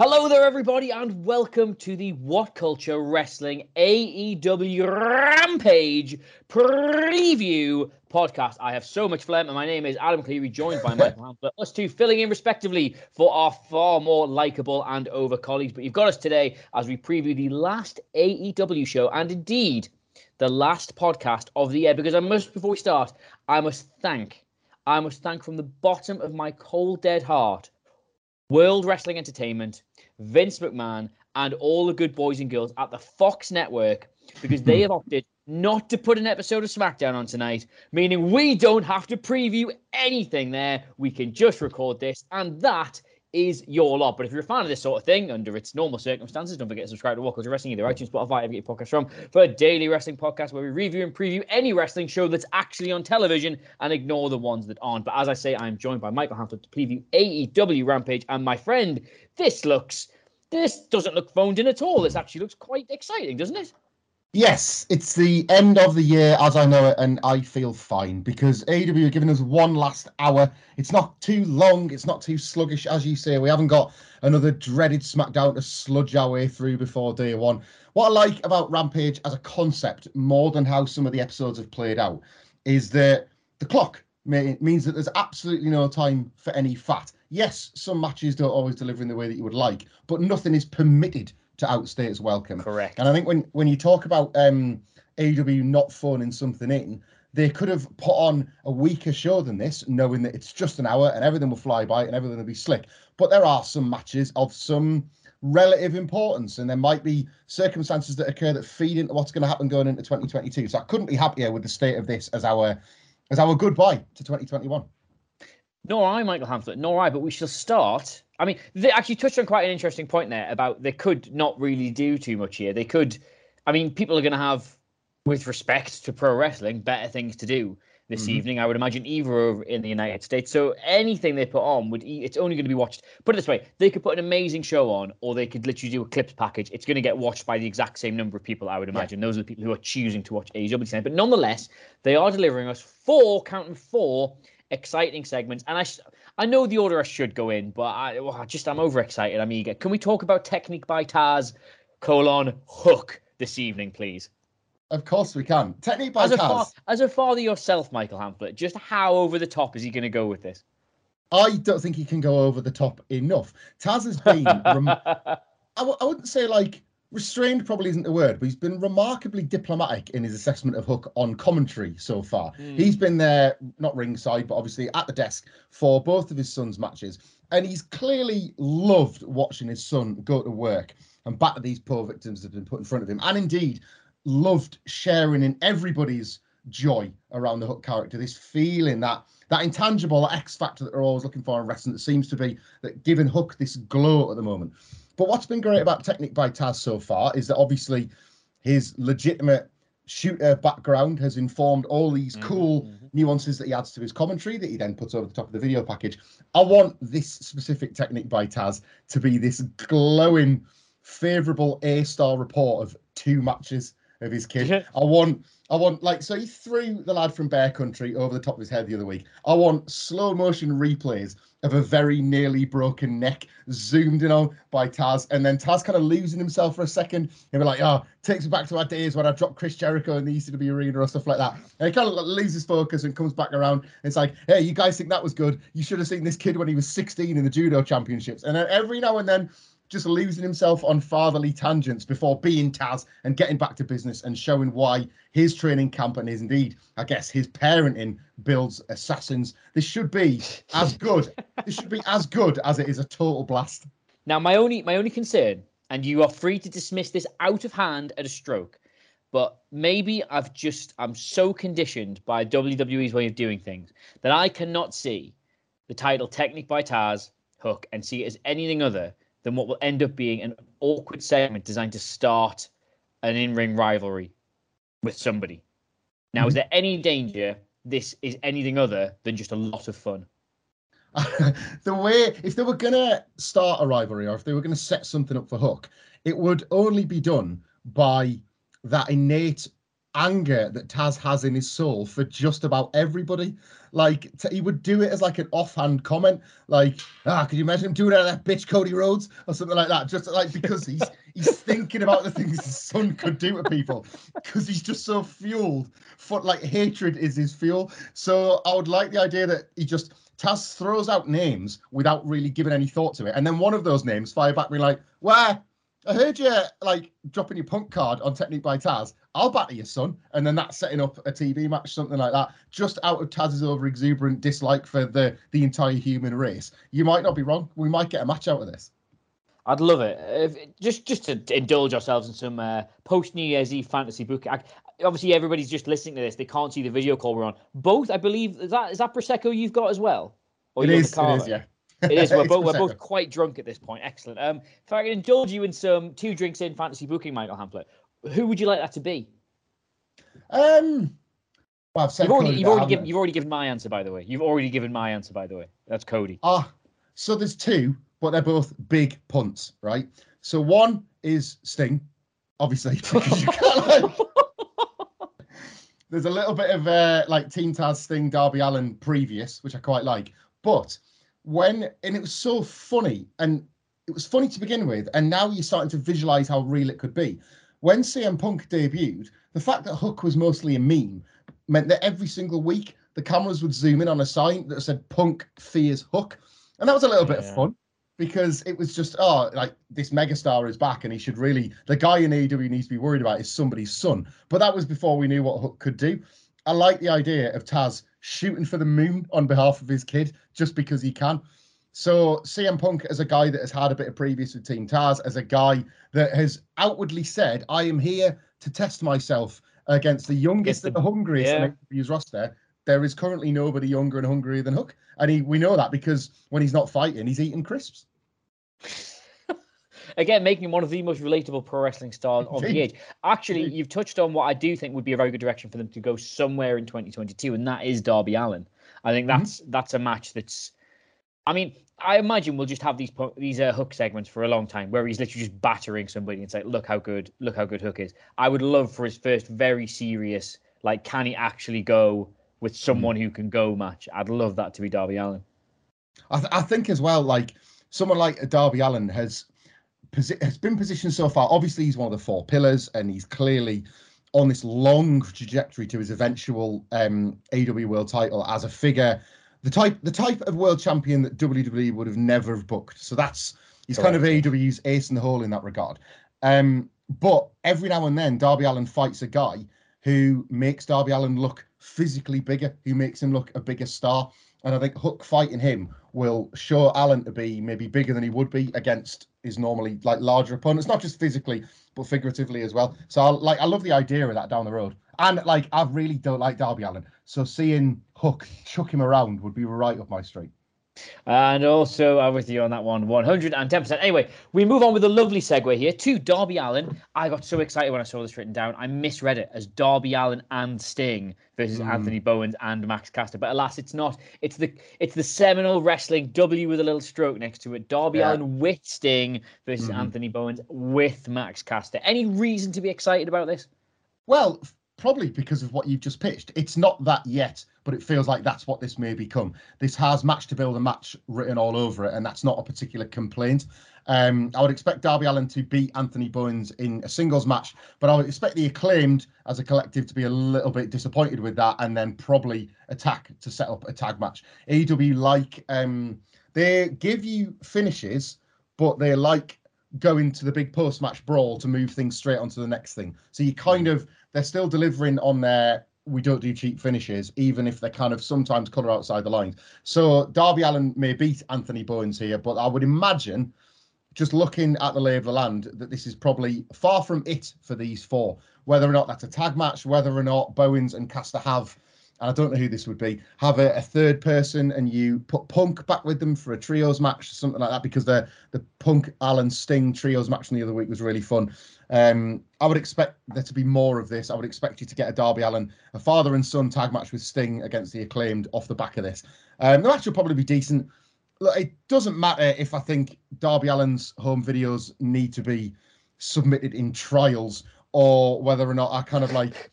Hello there, everybody, and welcome to the What Culture Wrestling AEW Rampage preview podcast. I have so much phlegm, and my name is Adam Cleary, joined by Michael Hamflett. Us two filling in respectively for our far more likable and over colleagues. But you've got us today as we preview the last AEW show, and indeed the last podcast of the year. Because I must, before we start, I must thank, I must thank from the bottom of my cold dead heart, World Wrestling Entertainment, Vince McMahon, and all the good boys and girls at the Fox Network because they have opted not to put an episode of SmackDown on tonight, meaning we don't have to preview anything there. We can just record this, and that is your lot. But if you're a fan of this sort of thing under its normal circumstances, don't forget to subscribe to Culture Wrestling, either iTunes, Spotify, ever get your podcast from, for a daily wrestling podcast where we review and preview any wrestling show that's actually on television and ignore the ones that aren't. But as I say, I'm joined by Michael Hampton to preview AEW Rampage, and my friend, this looks, this doesn't look phoned in at all. This actually looks quite exciting, doesn't it? Yes, it's the end of the year as I know it, and I feel fine because AEW are giving us one last hour. It's not too long, it's not too sluggish, as you say. We haven't got another dreaded SmackDown to sludge our way through before day one. What I like about Rampage as a concept, more than how some of the episodes have played out, is that the clock means that there's absolutely no time for any fat. Yes, some matches don't always deliver in the way that you would like, but nothing is permitted to outstay its welcome. Correct. And I think when when you talk about um, AEW not phoning something in, they could have put on a weaker show than this, knowing that it's just an hour and everything will fly by and everything will be slick. But there are some matches of some relative importance, and there might be circumstances that occur that feed into what's going to happen going into 2022. So I couldn't be happier with the state of this as our as our goodbye to 2021. Nor I, Michael Hamflett, nor I, but we shall start. I mean, they actually touched on quite an interesting point there about they could not really do too much here. They could, I mean, people are going to have, with respect to pro wrestling, better things to do this mm-hmm. evening. I would imagine either over in the United States. So anything they put on would, it's only going to be watched. Put it this way: they could put an amazing show on, or they could literally do a clips package. It's going to get watched by the exact same number of people. I would imagine. Yeah. Those are the people who are choosing to watch AEW tonight. But nonetheless, they are delivering us four, counting four exciting segments. And I, I know the order I should go in, but I, well, I just I'm overexcited. I'm eager. Can we talk about Technique by Taz, colon Hook this evening, please? Of course we can. Technique by as Taz. A fa- as a father yourself, Michael Hamflett, just how over the top is he going to go with this? I don't think he can go over the top enough. Taz has been. rem- I w- I wouldn't say like restrained probably isn't the word, but he's been remarkably diplomatic in his assessment of Hook on commentary so far. Mm. He's been there, not ringside, but obviously at the desk for both of his son's matches. And he's clearly loved watching his son go to work and batter these poor victims that have been put in front of him. And indeed, loved sharing in everybody's joy around the Hook character, this feeling that that intangible X factor that they're always looking for in wrestling that seems to be that giving Hook this glow at the moment. But what's been great about Technique by Taz so far is that obviously his legitimate shooter background has informed all these mm-hmm, cool mm-hmm. nuances that he adds to his commentary that he then puts over the top of the video package. I want this specific technique by Taz to be this glowing, favorable A star report of two matches of his kid. I want, I want like so he threw the lad from Bear Country over the top of his head the other week. I want slow motion replays of a very nearly broken neck zoomed in on by Taz, and then Taz kind of losing himself for a second and be like, "Oh, takes me back to our days when I dropped Chris Jericho in the ECW arena or stuff like that." And he kind of loses focus and comes back around. It's like, "Hey, you guys think that was good? You should have seen this kid when he was 16 in the judo championships." And then every now and then just losing himself on fatherly tangents before being Taz and getting back to business and showing why his training camp and his indeed, I guess, his parenting builds assassins. This should be as good. this should be as good as it is a total blast. Now, my only my only concern, and you are free to dismiss this out of hand at a stroke, but maybe I've just I'm so conditioned by WWE's way of doing things that I cannot see the title Technique by Taz Hook and see it as anything other than what will end up being an awkward segment designed to start an in-ring rivalry with somebody. Now, mm-hmm. is there any danger this is anything other than just a lot of fun? the way if they were gonna start a rivalry or if they were gonna set something up for Hook, it would only be done by that innate anger that Taz has in his soul for just about everybody. Like t- he would do it as like an offhand comment, like, ah, could you imagine him doing it that bitch Cody Rhodes or something like that? Just like because he's he's thinking about the things his son could do to people because he's just so fueled for like hatred is his fuel. So I would like the idea that he just Taz throws out names without really giving any thought to it, and then one of those names fire back me like, where I heard you like dropping your punk card on Technique by Taz. I'll batter your son. And then that's setting up a TV match, something like that, just out of Taz's over exuberant dislike for the, the entire human race. You might not be wrong. We might get a match out of this. I'd love it. If, just just to indulge ourselves in some uh, post New Year's Eve fantasy book. I, obviously, everybody's just listening to this. They can't see the video call we're on. Both, I believe, is that is that prosecco you've got as well? Or it is. It is. Yeah. It is. We're both, we're both quite drunk at this point. Excellent. Um, if I can indulge you in some two drinks in fantasy booking, Michael Hamflett, who would you like that to be? Um, well, I've you've already, you've already given you've already given my answer by the way. You've already given my answer by the way. That's Cody. Ah, uh, so there's two, but they're both big punts, right? So one is Sting, obviously, because you can't like. there's a little bit of uh, like Team Taz Sting Darby Allin previous, which I quite like, but when and it was so funny and it was funny to begin with, and now you're starting to visualize how real it could be. When CM Punk debuted, the fact that Hook was mostly a meme meant that every single week the cameras would zoom in on a sign that said Punk fears Hook. And that was a little yeah. bit of fun because it was just, oh, like this megastar is back and he should really, the guy in AEW needs to be worried about is somebody's son. But that was before we knew what Hook could do. I like the idea of Taz shooting for the moon on behalf of his kid just because he can. So CM Punk as a guy that has had a bit of previous with Team Taz, as a guy that has outwardly said, "I am here to test myself against the youngest and the hungriest yeah. in roster." There is currently nobody younger and hungrier than Hook, and he we know that because when he's not fighting, he's eating crisps. Again, making him one of the most relatable pro wrestling stars of the age. Actually, you've touched on what I do think would be a very good direction for them to go somewhere in 2022, and that is Darby Allin. I think mm-hmm. that's mm-hmm. that's a match that's. I mean, I imagine we'll just have these these uh, hook segments for a long time, where he's literally just battering somebody and say, "Look how good, look how good Hook is." I would love for his first very serious, like, can he actually go with someone mm-hmm. who can go match? I'd love that to be Darby Allin. I, th- I think as well, like someone like Darby Allin has has been positioned so far. Obviously, he's one of the four pillars, and he's clearly on this long trajectory to his eventual um, AW World Title as a figure, the type the type of world champion that WWE would have never have booked. So that's he's Correct. kind of AW's ace in the hole in that regard. Um, but every now and then, Darby Allin fights a guy who makes Darby Allin look physically bigger, who makes him look a bigger star. And I think Hook fighting him will show Allin to be maybe bigger than he would be against his normally like larger opponents, not just physically but figuratively as well. So I like I love the idea of that down the road. And like I really don't like Darby Allin, so seeing Hook chuck him around would be right up my street. And also, I'm with you on that one, 110%. Anyway, we move on with a lovely segue here to Darby Allin. I got so excited when I saw this written down. I misread it as Darby Allin and Sting versus mm. Anthony Bowens and Max Caster. But alas, it's not. It's the it's the seminal wrestling W with a little stroke next to it. Darby yeah. Allin with Sting versus mm-hmm. Anthony Bowens with Max Caster. Any reason to be excited about this? Well, probably because of what you've just pitched. It's not that yet, but it feels like that's what this may become. This has match to build a match written all over it, and that's not a particular complaint. Um, I would expect Darby Allin to beat Anthony Bowens in a singles match, but I would expect the acclaimed as a collective to be a little bit disappointed with that and then probably attack to set up a tag match. AEW like um, they give you finishes, but they like going to the big post match brawl to move things straight onto the next thing. So you kind mm. of they're still delivering on their we don't do cheap finishes, even if they're kind of sometimes colour outside the lines. So Darby Allin may beat Anthony Bowens here, but I would imagine just looking at the lay of the land, that this is probably far from it for these four. Whether or not that's a tag match, whether or not Bowens and Caster have, I don't know who this would be, have a, a third person and you put Punk back with them for a trios match, something like that, because the the Punk Allin Sting trios match from the other week was really fun. Um, I would expect there to be more of this. I would expect you to get a Darby Allin, a father and son tag match with Sting against the acclaimed off the back of this. Um, the match will probably be decent look, it doesn't matter if I think Darby Allin's home videos need to be submitted in trials or whether or not I kind of like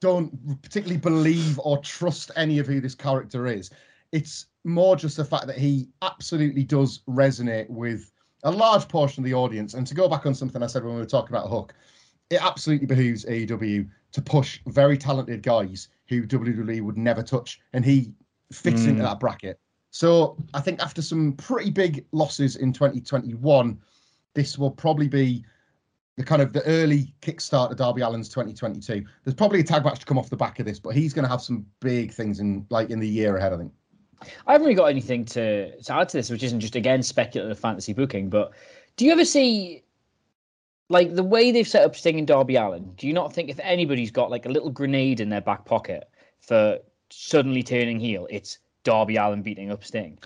don't particularly believe or trust any of who this character is. It's more just the fact that he absolutely does resonate with a large portion of the audience. And to go back on something I said when we were talking about Hook, it absolutely behooves AEW to push very talented guys who WWE would never touch. And he fits mm. into that bracket. So I think after some pretty big losses in 2021, this will probably be the kind of the early kickstart of Darby Allin's 2022. There's probably a tag match to come off the back of this, but he's going to have some big things in like in the year ahead. I think. I haven't really got anything to, to add to this, which isn't just again speculative fantasy booking. But do you ever see like the way they've set up Sting and Darby Allin? Do you not think if anybody's got like a little grenade in their back pocket for suddenly turning heel, it's Darby Allin beating up Sting.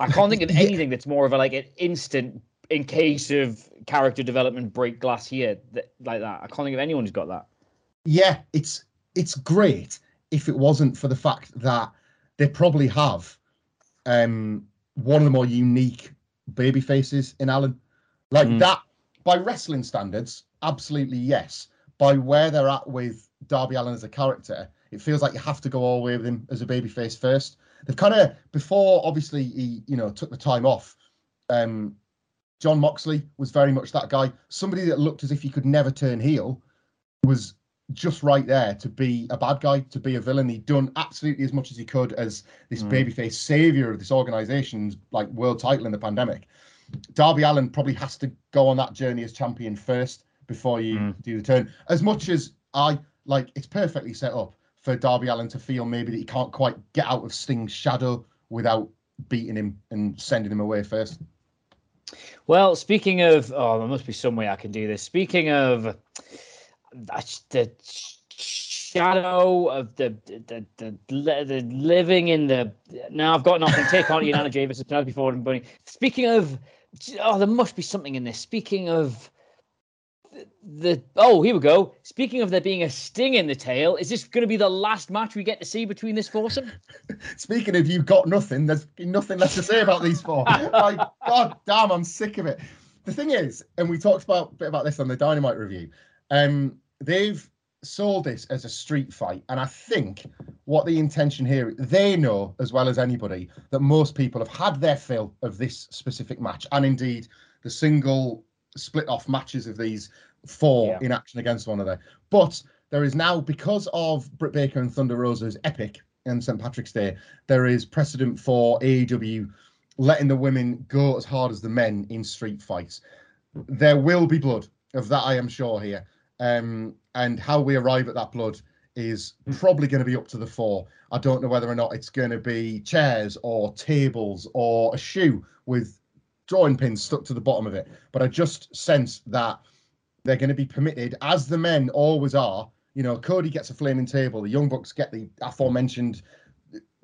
I can't think of anything that's more of a like an instant in case of character development break glass here that, like that. I can't think of anyone who's got that. Yeah, it's it's great if it wasn't for the fact that they probably have um one of the more unique baby faces in Allin. Like mm. that by wrestling standards, absolutely yes. By where they're at with Darby Allin as a character, it feels like you have to go all the way with him as a baby face first. They've kind of before, obviously, he you know took the time off. Um, Jon Moxley was very much that guy, somebody that looked as if he could never turn heel, was just right there to be a bad guy, to be a villain. He'd done absolutely as much as he could as this mm. babyface savior of this organization's like world title in the pandemic. Darby Allin probably has to go on that journey as champion first before you mm. do the turn. As much as I like, it's perfectly set up for Darby Allin to feel maybe that he can't quite get out of Sting's shadow without beating him and sending him away first. Well, speaking of, oh, there must be some way I can do this. Speaking of uh, that's the shadow of the the, the the, living in the. Now I've got nothing. Take on Anna Javis as before and Bunny. Speaking of, oh, there must be something in this. Speaking of the oh here we go. Speaking of there being a sting in the tail is this going to be the last match we get to see between this foursome? Speaking of you've got nothing there's nothing left to say about these four. Like god damn i'm sick of it. The thing is and we talked about a bit about this on the dynamite review um they've sold this as a street fight and i think what the intention here they know as well as anybody that most people have had their fill of this specific match and indeed the single split off matches of these four yeah. in action against one another. But there is now, because of Britt Baker and Thunder Rosa's epic and St. Patrick's Day, there is precedent for AEW letting the women go as hard as the men in street fights. There will be blood, of that I am sure here. Um, and how we arrive at that blood is probably going to be up to the four. I don't know whether or not it's going to be chairs or tables or a shoe with drawing pins stuck to the bottom of it. But I just sense that they're going to be permitted, as the men always are. You know, Cody gets a flaming table. The Young Bucks get the aforementioned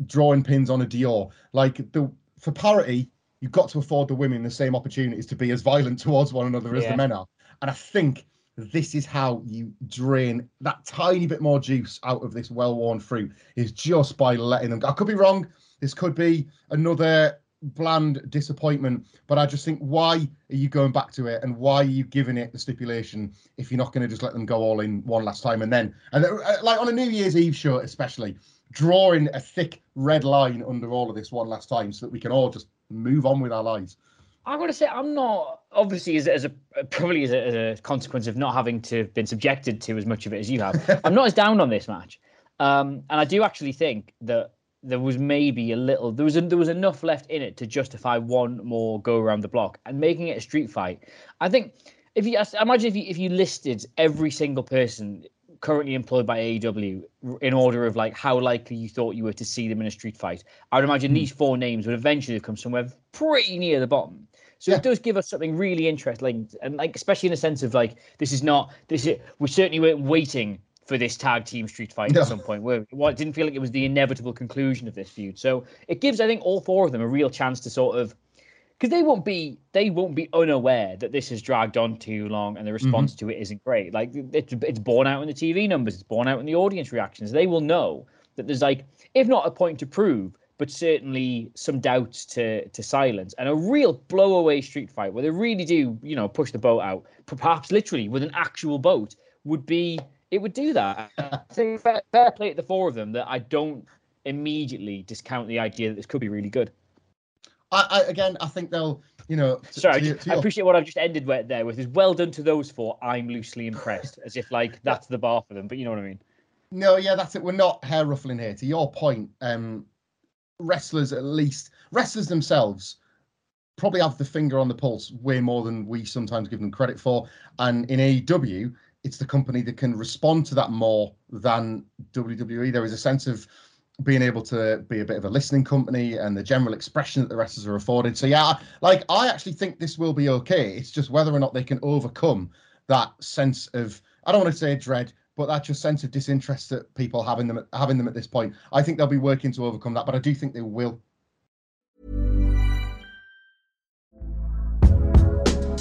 drawing pins on a Dior. Like the for parity, you've got to afford the women the same opportunities to be as violent towards one another as the men are. And I think this is how you drain that tiny bit more juice out of this well-worn fruit is just by letting them go. I could be wrong. This could be another bland disappointment. But I just think, why are you going back to it, and why are you giving it the stipulation if you're not going to just let them go all in one last time and then and uh, like on a New Year's Eve show, especially drawing a thick red line under all of this one last time, so that we can all just move on with our lives. I got to say, I'm not obviously as, as a probably as a, as a, consequence of not having to have been subjected to as much of it as you have. I'm not as down on this match, um, and I do actually think that there was maybe a little there was a, there was enough left in it to justify one more go around the block and making it a street fight. I think if you imagine if you if you listed every single person currently employed by AEW in order of like how likely you thought you were to see them in a street fight, I would imagine mm. these four names would eventually come somewhere pretty near the bottom. So yeah. it does give us something really interesting, and like especially in the sense of like this is not this is we certainly weren't waiting for this tag team street fight no. at some point. Where well, it didn't feel like it was the inevitable conclusion of this feud. So it gives I think all four of them a real chance to sort of because they won't be they won't be unaware that this has dragged on too long and the mm-hmm. response mm-hmm. to it isn't great. Like it's it's borne out in the TV numbers, it's borne out in the audience reactions. They will know that there's like if not a point to prove, but certainly some doubts to to silence and a real blowaway street fight where they really do, you know, push the boat out, perhaps literally with an actual boat, would be it would do that. fair, fair play to the four of them that I don't immediately discount the idea that this could be really good. I, I again, I think they'll, you know. T- Sorry, to, to I appreciate what I've just ended with there with. Is well done to those four. I'm loosely impressed, as if like that's the bar for them. But you know what I mean. No, yeah, that's it. We're not hair ruffling here. To your point, um, wrestlers at least wrestlers themselves probably have the finger on the pulse way more than we sometimes give them credit for. And in AEW, it's the company that can respond to that more than WWE. There is a sense of being able to be a bit of a listening company and the general expression that the wrestlers are afforded. So yeah, like I actually think this will be okay. It's just whether or not they can overcome that sense of I don't want to say dread, but that just sense of disinterest that people having them having them at this point. I think they'll be working to overcome that, but I do think they will.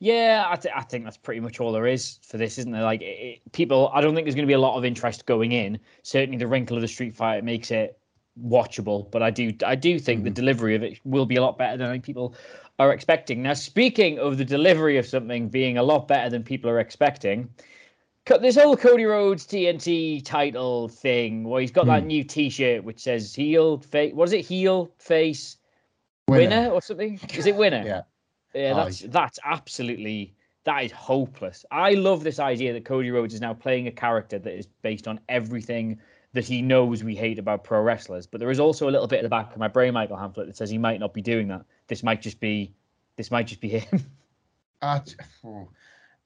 Yeah, I, th- I, think that's pretty much all there is for this, isn't there? Like, it, people, I don't think there's going to be a lot of interest going in. Certainly, the wrinkle of the Street Fighter makes it watchable, but I do I do think mm-hmm. the delivery of it will be a lot better than I think people are expecting. Now, speaking of the delivery of something being a lot better than people are expecting, cut this whole Cody Rhodes TNT title thing, where he's got that hmm. new T-shirt which says "heel face." What is it? Heel face winner, winner or something? Is it winner? yeah, yeah. That's that's absolutely that is hopeless. I love this idea that Cody Rhodes is now playing a character that is based on everything that he knows we hate about pro wrestlers. But there is also a little bit at the back of my brain, Michael Hamflett, that says he might not be doing that. This might just be, this might just be him. Uh,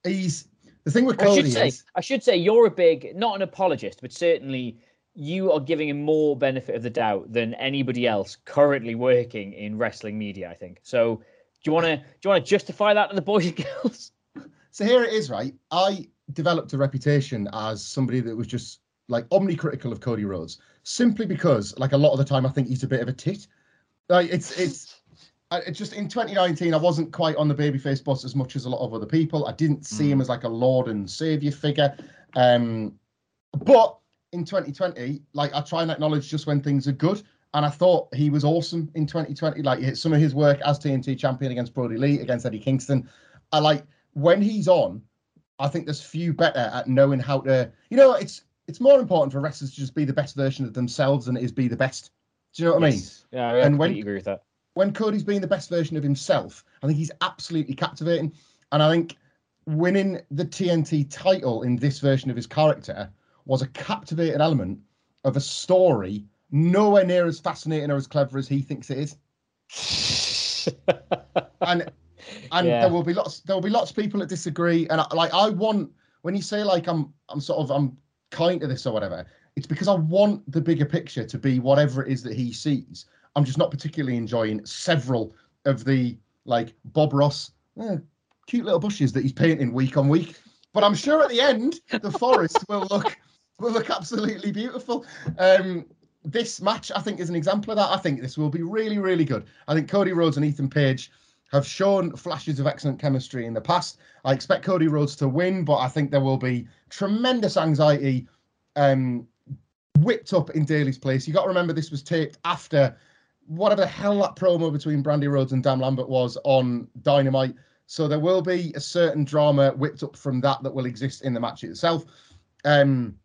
he's the thing with Cody I should say, is, I should say you're a big, not an apologist, but certainly you are giving him more benefit of the doubt than anybody else currently working in wrestling media. I think. So, you want to do you want to justify that to the boys and girls? So here it is, right? I developed a reputation as somebody that was just like omnicritical of Cody Rhodes, simply because, like a lot of the time, I think he's a bit of a tit. Like it's it's it's just in 2019, I wasn't quite on the babyface bus as much as a lot of other people. I didn't see mm. him as like a lord and savior figure. Um, but in 2020, like I try and acknowledge just when things are good. And I thought he was awesome in 2020. Like some of his work as TNT champion against Brodie Lee, against Eddie Kingston. I like when he's on. I think there's few better at knowing how to. You know, it's it's more important for wrestlers to just be the best version of themselves than it is be the best. Do you know what yes. I mean? Yeah, I and when, agree with that when Cody's being the best version of himself, I think he's absolutely captivating. And I think winning the TNT title in this version of his character was a captivating element of a story nowhere near as fascinating or as clever as he thinks it is. and and yeah. there will be lots there will be lots of people that disagree. And I, like I want when you say like I'm I'm sort of I'm kind to this or whatever, it's because I want the bigger picture to be whatever it is that he sees. I'm just not particularly enjoying several of the like Bob Ross eh, cute little bushes that he's painting week on week. But I'm sure at the end the forest will look will look absolutely beautiful. Um, this match, I think, is an example of that. I think this will be really, really good. I think Cody Rhodes and Ethan Page have shown flashes of excellent chemistry in the past. I expect Cody Rhodes to win, but I think there will be tremendous anxiety um, whipped up in Daily's Place. You got to remember this was taped after whatever the hell that promo between Brandi Rhodes and Dan Lambert was on Dynamite. So there will be a certain drama whipped up from that that will exist in the match itself. Um,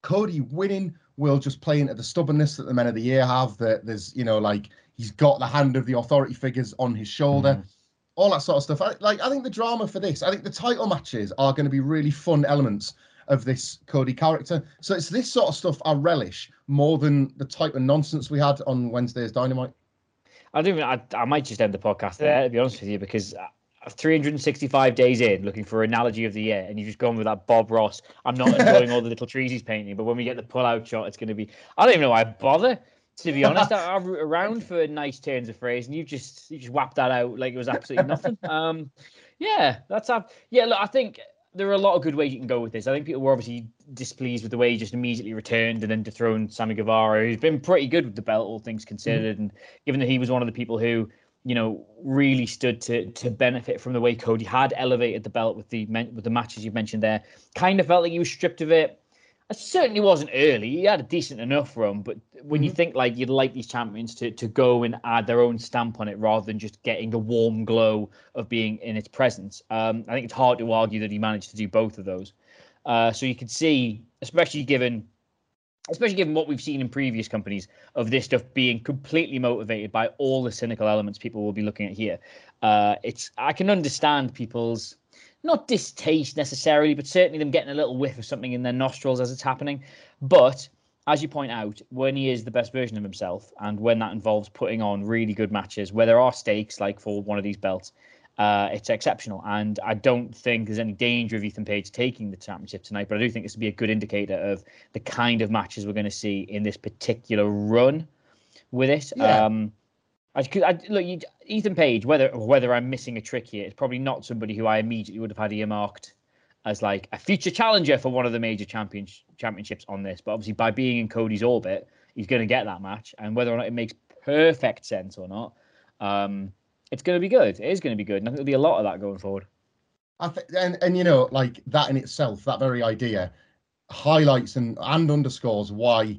Cody winning will just play into the stubbornness that the men of the year have. That there's, you know, like he's got the hand of the authority figures on his shoulder, mm. all that sort of stuff. I, like I think the drama for this, I think the title matches are going to be really fun elements of this Cody character. So it's this sort of stuff I relish more than the type of nonsense we had on Wednesday's Dynamite. I don't even, I, I might just end the podcast there, to be honest with you, because 365 days in looking for analogy of the year and you've just gone with that Bob Ross. I'm not enjoying all the little trees he's painting, but when we get the pull out shot, it's going to be. I don't even know why I bother. To be honest, I, am around for nice turns of phrase, and you just you just whapped that out like it was absolutely nothing. um, yeah, that's up. Yeah, look, I think there are a lot of good ways you can go with this. I think people were obviously displeased with the way he just immediately returned and then dethroned Sammy Guevara, who's been pretty good with the belt, all things considered. Mm-hmm. And given that he was one of the people who, you know, really stood to to benefit from the way Cody had elevated the belt with the with the matches you mentioned there, kind of felt like he was stripped of it it certainly wasn't early. He had a decent enough run, but when mm-hmm. you think like you'd like these champions to to go and add their own stamp on it rather than just getting the warm glow of being in its presence, um, I think it's hard to argue that he managed to do both of those. Uh, so you can see, especially given, especially given what we've seen in previous companies of this stuff being completely motivated by all the cynical elements people will be looking at here. Uh, it's I can understand people's not distaste necessarily, but certainly them getting a little whiff of something in their nostrils as it's happening. But as you point out, when he is the best version of himself, and when that involves putting on really good matches where there are stakes, like for one of these belts, uh, it's exceptional. And I don't think there's any danger of Ethan Page taking the championship tonight, but I do think this would be a good indicator of the kind of matches we're going to see in this particular run with it. Yeah. Um, I, I look, you, Ethan Page. Whether whether I'm missing a trick here, it's probably not somebody who I immediately would have had earmarked as like a future challenger for one of the major champions championships on this. But obviously, by being in Cody's orbit, he's going to get that match. And whether or not it makes perfect sense or not, um, it's going to be good. It is going to be good, and I think there'll be a lot of that going forward. I think, and and you know, like that in itself, that very idea highlights and and underscores why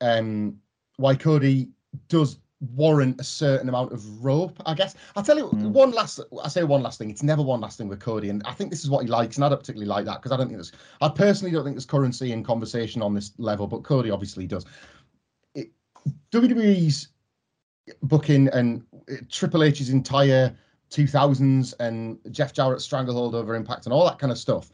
um why Cody does warrant a certain amount of rope, I guess. I'll tell you Mm. one last I say one last thing. It's never one last thing with Cody. And I think this is what he likes. And I don't particularly like that because I don't think there's I personally don't think there's currency in conversation on this level, but Cody obviously does. It, WWE's booking and Triple H's entire 2000s and Jeff Jarrett's stranglehold over impact and all that kind of stuff.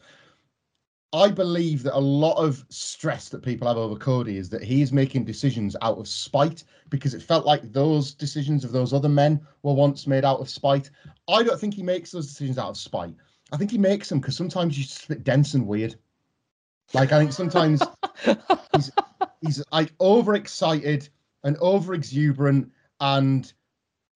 I believe that a lot of stress that people have over Cody is that he is making decisions out of spite because it felt like those decisions of those other men were once made out of spite. I don't think he makes those decisions out of spite. I think he makes them because sometimes he's just a bit dense and weird. Like I think sometimes he's he's like overexcited and over exuberant and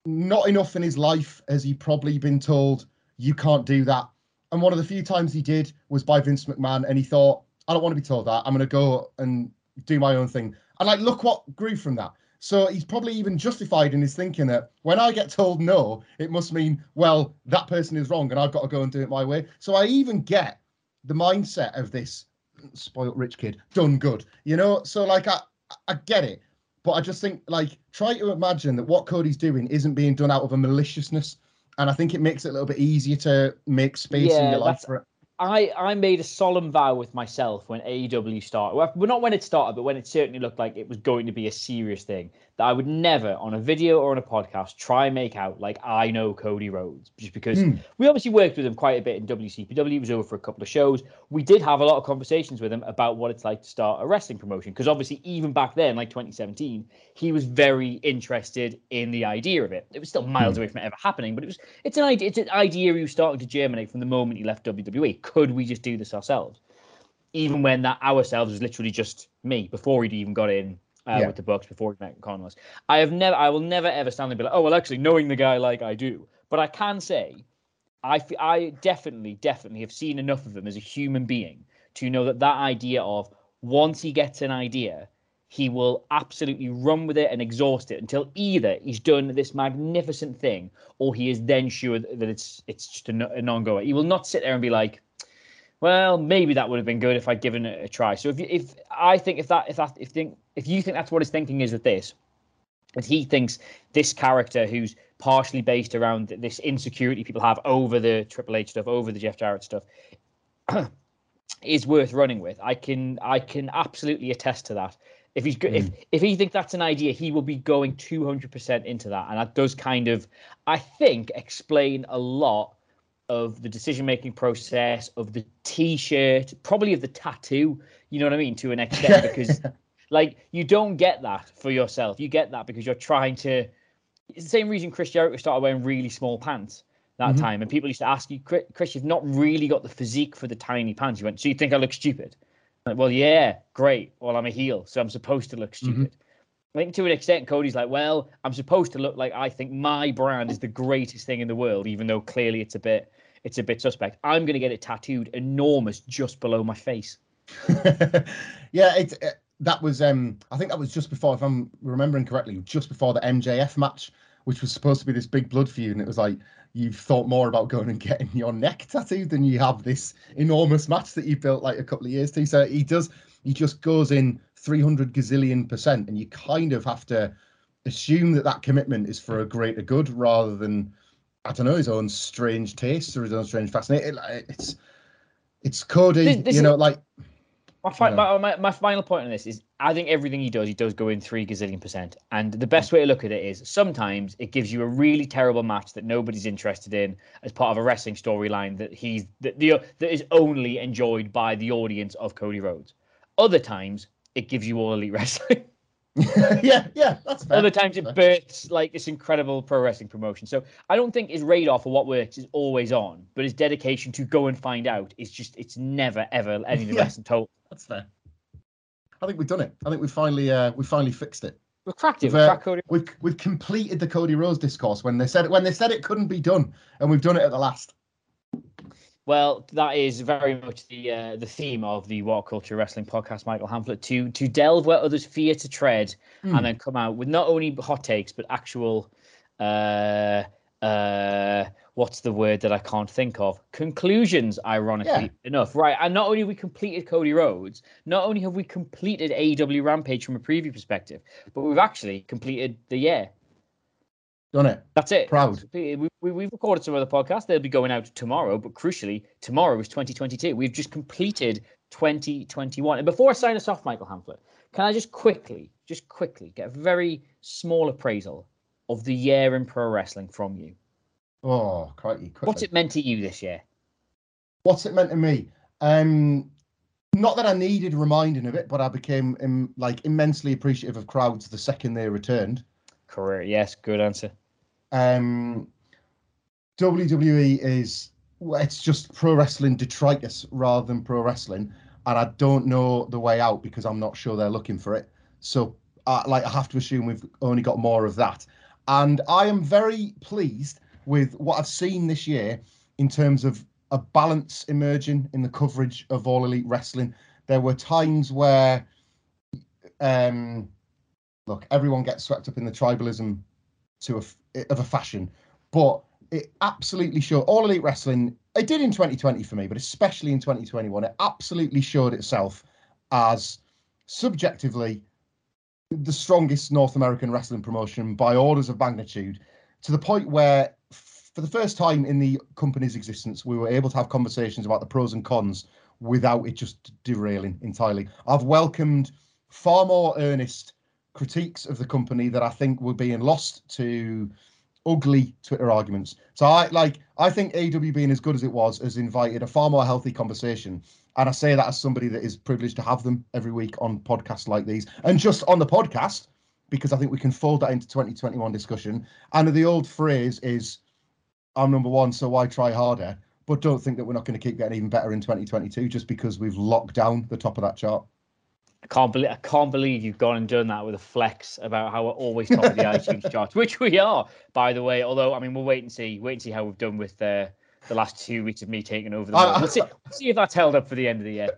not enough in his life has he probably been told you can't do that and one of the few times he did was by Vince McMahon, and he thought, I don't want to be told that. I'm going to go and do my own thing. And like, look what grew from that. So he's probably even justified in his thinking that when I get told no, it must mean, well, that person is wrong and I've got to go and do it my way. So I even get the mindset of this spoiled rich kid done good, you know? So like, I, I get it. But I just think, like, try to imagine that what Cody's doing isn't being done out of a maliciousness and I think it makes it a little bit easier to make space in your life for it. I, I made a solemn vow with myself when AEW started. Well, not when it started, but when it certainly looked like it was going to be a serious thing. That I would never, on a video or on a podcast, try and make out like I know Cody Rhodes, just because Hmm. we obviously worked with him quite a bit in WCPW. He was over for a couple of shows. We did have a lot of conversations with him about what it's like to start a wrestling promotion, because obviously even back then, like 2017, he was very interested in the idea of it. It was still miles away from it ever happening, but it was it's an idea. It's an idea he was starting to germinate from the moment he left WWE. Could we just do this ourselves? Even when that ourselves was literally just me before he'd even got in uh, Yeah. with the Bucks, before he met Connors. I have never, I will never ever stand there and be like, oh well, actually knowing the guy like I do, but I can say, I I definitely, definitely have seen enough of him as a human being to know that that idea of once he gets an idea, he will absolutely run with it and exhaust it until either he's done this magnificent thing or he is then sure that it's it's just a, a non-goer. He will not sit there and be like, well, maybe that would have been good if I'd given it a try. So if you, if I think if that if that if think if you think that's what his thinking is with this, and he thinks this character who's partially based around this insecurity people have over the Triple H stuff, over the Jeff Jarrett stuff, is worth running with. I can I can absolutely attest to that. If he's go- if hmm. if he thinks that's an idea, he will be going two hundred percent into that, and that does kind of, I think, explain a lot of the decision making process of the T-shirt, probably of the tattoo. You know what I mean, to an extent, because like you don't get that for yourself. You get that because you're trying to. It's the same reason Chris Jericho started wearing really small pants that mm-hmm. time, and people used to ask you, "Chris- you've not really got the physique for the tiny pants. You went, so you think I look stupid? Like, well, yeah, great. Well, I'm a heel, so I'm supposed to look mm-hmm. stupid. I think to an extent, Cody's like, well, I'm supposed to look like I think my brand is the greatest thing in the world, even though clearly it's a bit, it's a bit suspect. I'm gonna get it tattooed enormous just below my face. yeah, it, uh that was um I think that was just before, if I'm remembering correctly, just before the MJF match, which was supposed to be this big blood feud, and it was like you've thought more about going and getting your neck tattooed than you have this enormous match that you built like a couple of years to. So he does, he just goes in 300 gazillion percent, and you kind of have to assume that that commitment is for a greater good rather than I don't know his own strange tastes or his own strange fascination. It- It's it's Cody, This- this you is- know, like My, fi- Yeah. my, my, my final point on this is I think everything he does, he does go in three gazillion percent. And the best way to look at it is sometimes it gives you a really terrible match that nobody's interested in as part of a wrestling storyline that he's that the that is only enjoyed by the audience of Cody Rhodes. Other times it gives you all elite wrestling. yeah, yeah, that's fair. Other times it births like this incredible pro wrestling promotion. So I don't think his radar for what works is always on, but his dedication to go and find out is just it's never ever anything Yeah. less than total. That's fair. I think we've done it. I think we finally uh we finally fixed it. We've cracked it. We've, We've uh, cracked Cody we've we've completed the Cody Rhodes discourse when they said it when they said it couldn't be done, and we've done it at the last. Well, that is very much the uh, the theme of the What Culture Wrestling podcast, Michael Hamflett, to to delve where others fear to tread, Hmm. and then come out with not only hot takes but actual uh, uh, what's the word that I can't think of? Conclusions, ironically Yeah. enough. Right. And not only have we completed Cody Rhodes, not only have we completed AEW Rampage from a preview perspective, but we've actually completed the year. Done it. That's it. Proud. We, we, we've recorded some other podcasts. They'll be going out tomorrow, but crucially, tomorrow is 2022. We've just completed 2021. And before I sign us off, Michael Hamflett, can I just quickly, just quickly get a very small appraisal of the year in pro wrestling from you? Oh, crikey. quickly. What's it meant to you this year? What's it meant to me? Um, not that I needed reminding of it, but I became um, like immensely appreciative of crowds the second they returned. Career, yes, good answer. Um, WWE is it's just pro wrestling detritus rather than pro wrestling, and I don't know the way out because I'm not sure they're looking for it. So, uh, like, I have to assume we've only got more of that. And I am very pleased with what I've seen this year in terms of a balance emerging in the coverage of all elite wrestling. There were times where, um, look, everyone gets swept up in the tribalism to a of a fashion, but it absolutely showed all elite wrestling. It did in 2020 for me, but especially in 2021, it absolutely showed itself as subjectively the strongest North American wrestling promotion by orders of magnitude, to the point where, for the first time in the company's existence, we were able to have conversations about the pros and cons without it just derailing entirely. I've welcomed far more earnest critiques of the company that I think were being lost to ugly Twitter arguments. So I like I think AEW being as good as it was has invited a far more healthy conversation. And I say that as somebody that is privileged to have them every week on podcasts like these. And just on the podcast, because I think we can fold that into 2021 discussion. And the old phrase is I'm number one, so why try harder? But don't think that we're not going to keep getting even better in 2022 just because we've locked down the top of that chart. I can't believe I can't believe you've gone and done that with a flex about how we're always top of the iTunes charts, which we are, by the way. Although I mean, we'll wait and see, wait and see how we've done with uh, the last two weeks of me taking over the. I-. We'll see, we'll see if that's held up for the end of the year.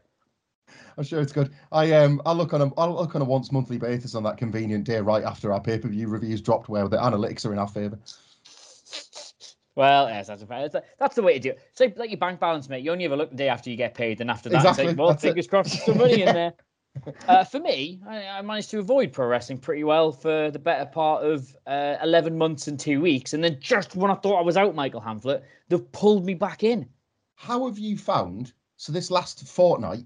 I'm sure it's good. I um I look on a I look on a once monthly basis on that convenient day right after our pay per view reviews dropped where the analytics are in our favour. Well, yes, that's a, that's, that's the way to do it. It's like, like your bank balance, mate. You only ever look the day after you get paid, then after that, it's like, well, that's it. fingers crossed, some money in there. Uh, for me, I, I managed to avoid pro wrestling pretty well for the better part of uh, 11 months and two weeks. And then just when I thought I was out, Michael Hamflett, they've pulled me back in. How have you found so this last fortnight?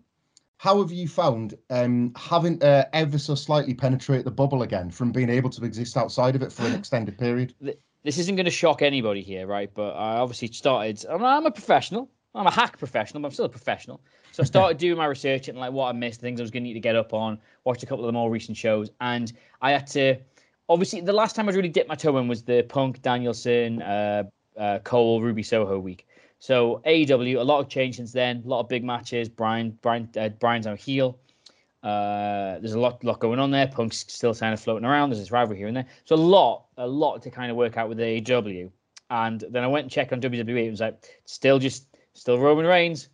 How have you found um having to ever so slightly penetrate the bubble again from being able to exist outside of it for an extended period? This isn't going to shock anybody here, right? But I obviously started, I'm a professional. I'm a hack professional, but I'm still a professional. So I started doing my research and like what I missed, things I was going to need to get up on, watched a couple of the more recent shows. And I had to, obviously, the last time I really dipped my toe in was the Punk, Danielson, uh, uh, Cole, Ruby Soho week. So AEW, a lot of change since then, a lot of big matches. Brian, Brian, uh, Brian's on heel. Uh, there's a lot, lot going on there. Punk's still kind of floating around. There's this rivalry here and there. So a lot, a lot to kind of work out with AEW. And then I went and checked on WWE. It was like still just still Roman Reigns.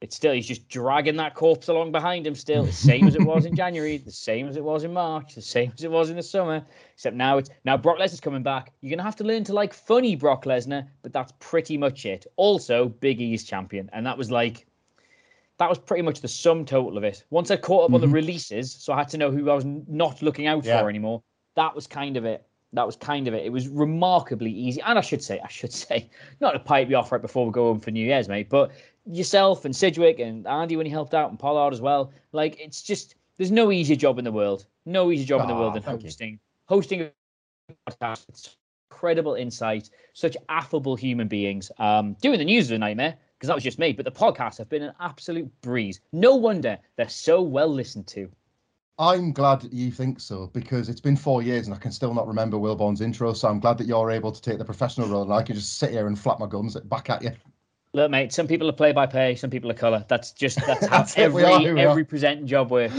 It's still he's just dragging that corpse along behind him. Still the same as it was in January, the same as it was in March, the same as it was in the summer. Except now it's now Brock Lesnar's coming back. You're gonna have to learn to like funny Brock Lesnar, but that's pretty much it. Also, Big E's champion, and that was like that was pretty much the sum total of it. Once I caught up on the Mhm. releases, so I had to know who I was not looking out Yeah. for anymore. That was kind of it. That was kind of it. It was remarkably easy. And I should say, I should say, not to pipe you off right before we go home for New Year's, mate, but yourself and Sidgwick and Andy when he helped out and Pollard as well. Like it's just there's no easier job in the world. No easier job in the world than thank you. hosting hosting a podcast. It's incredible insight, such affable human beings. Um, doing the news is a nightmare because that was just me, but the podcasts have been an absolute breeze. No wonder they're so well listened to. I'm glad that you think so because it's been four years and I can still not remember Wilborn's intro. So I'm glad that you're able to take the professional role and I can just sit here and flap my gums back at you. Look, mate, some people are play by play, some people are colour. That's just that's how That's every are who are. every presenting job works.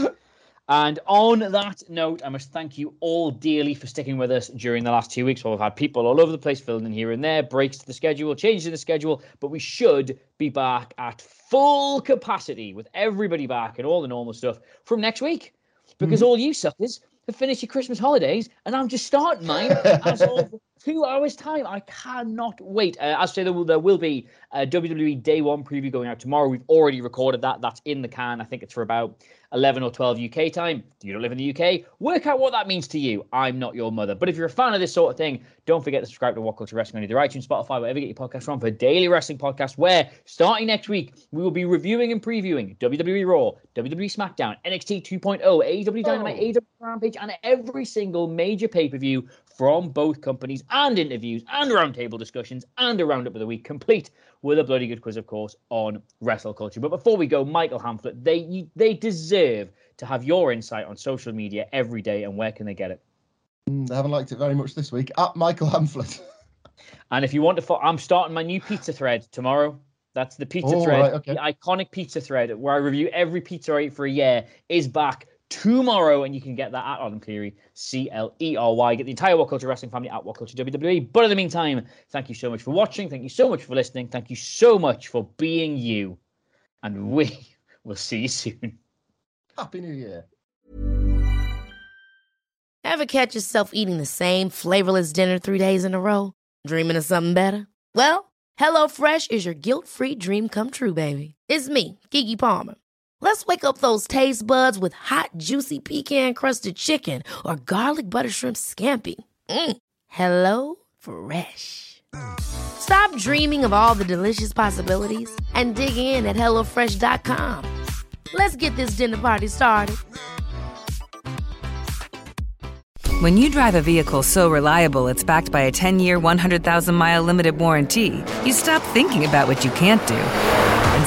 And on that note, I must thank you all dearly for sticking with us during the last two weeks. Well, we've had people all over the place filling in here and there, breaks to the schedule, changes in the schedule, but we should be back at full capacity with everybody back and all the normal stuff from next week. Because mm-hmm. all you suckers have finished your Christmas holidays, and I'm just starting mine as of two hours time. I cannot wait. Uh, as I say, there will, there will be a WWE Day One preview going out tomorrow. We've already recorded that. That's in the can. I think it's for about 11 or 12 UK time. You don't live in the UK. Work out what that means to you. I'm not your mother. But if you're a fan of this sort of thing, don't forget to subscribe to What Culture Wrestling on either iTunes, Spotify, wherever you get your podcast from for daily wrestling podcast. Where starting next week we will be reviewing and previewing WWE Raw, WWE SmackDown, NXT 2.0, AEW Dynamite, oh. AEW Rampage, and every single major pay per view from both companies and interviews and roundtable discussions and a roundup of the week, complete with a bloody good quiz, of course, on wrestle culture. But before we go, Michael Hamflett, they they deserve to have your insight on social media every day, and where can they get it? Mm, they haven't liked it very much this week. At Michael Hamflett. and if you want to, fo- I'm starting my new pizza thread tomorrow. That's the pizza oh, thread, right, okay. the iconic pizza thread, where I review every pizza I eat for a year, is back tomorrow, and you can get that at Adam Clery, C L E R Y. Get the entire What Culture Wrestling family at What Culture WWE. But in the meantime, thank you so much for watching. Thank you so much for listening. Thank you so much for being you. And we will see you soon. Happy New Year. Ever catch yourself eating the same flavorless dinner three days in a row? Dreaming of something better? Well, HelloFresh is your guilt free dream come true, baby. It's me, Keke Palmer. Let's wake up those taste buds with hot, juicy pecan crusted chicken or garlic butter shrimp scampi. Mm. Hello Fresh. Stop dreaming of all the delicious possibilities and dig in at HelloFresh.com. Let's get this dinner party started. When you drive a vehicle so reliable it's backed by a 10 year, 100,000 mile limited warranty, you stop thinking about what you can't do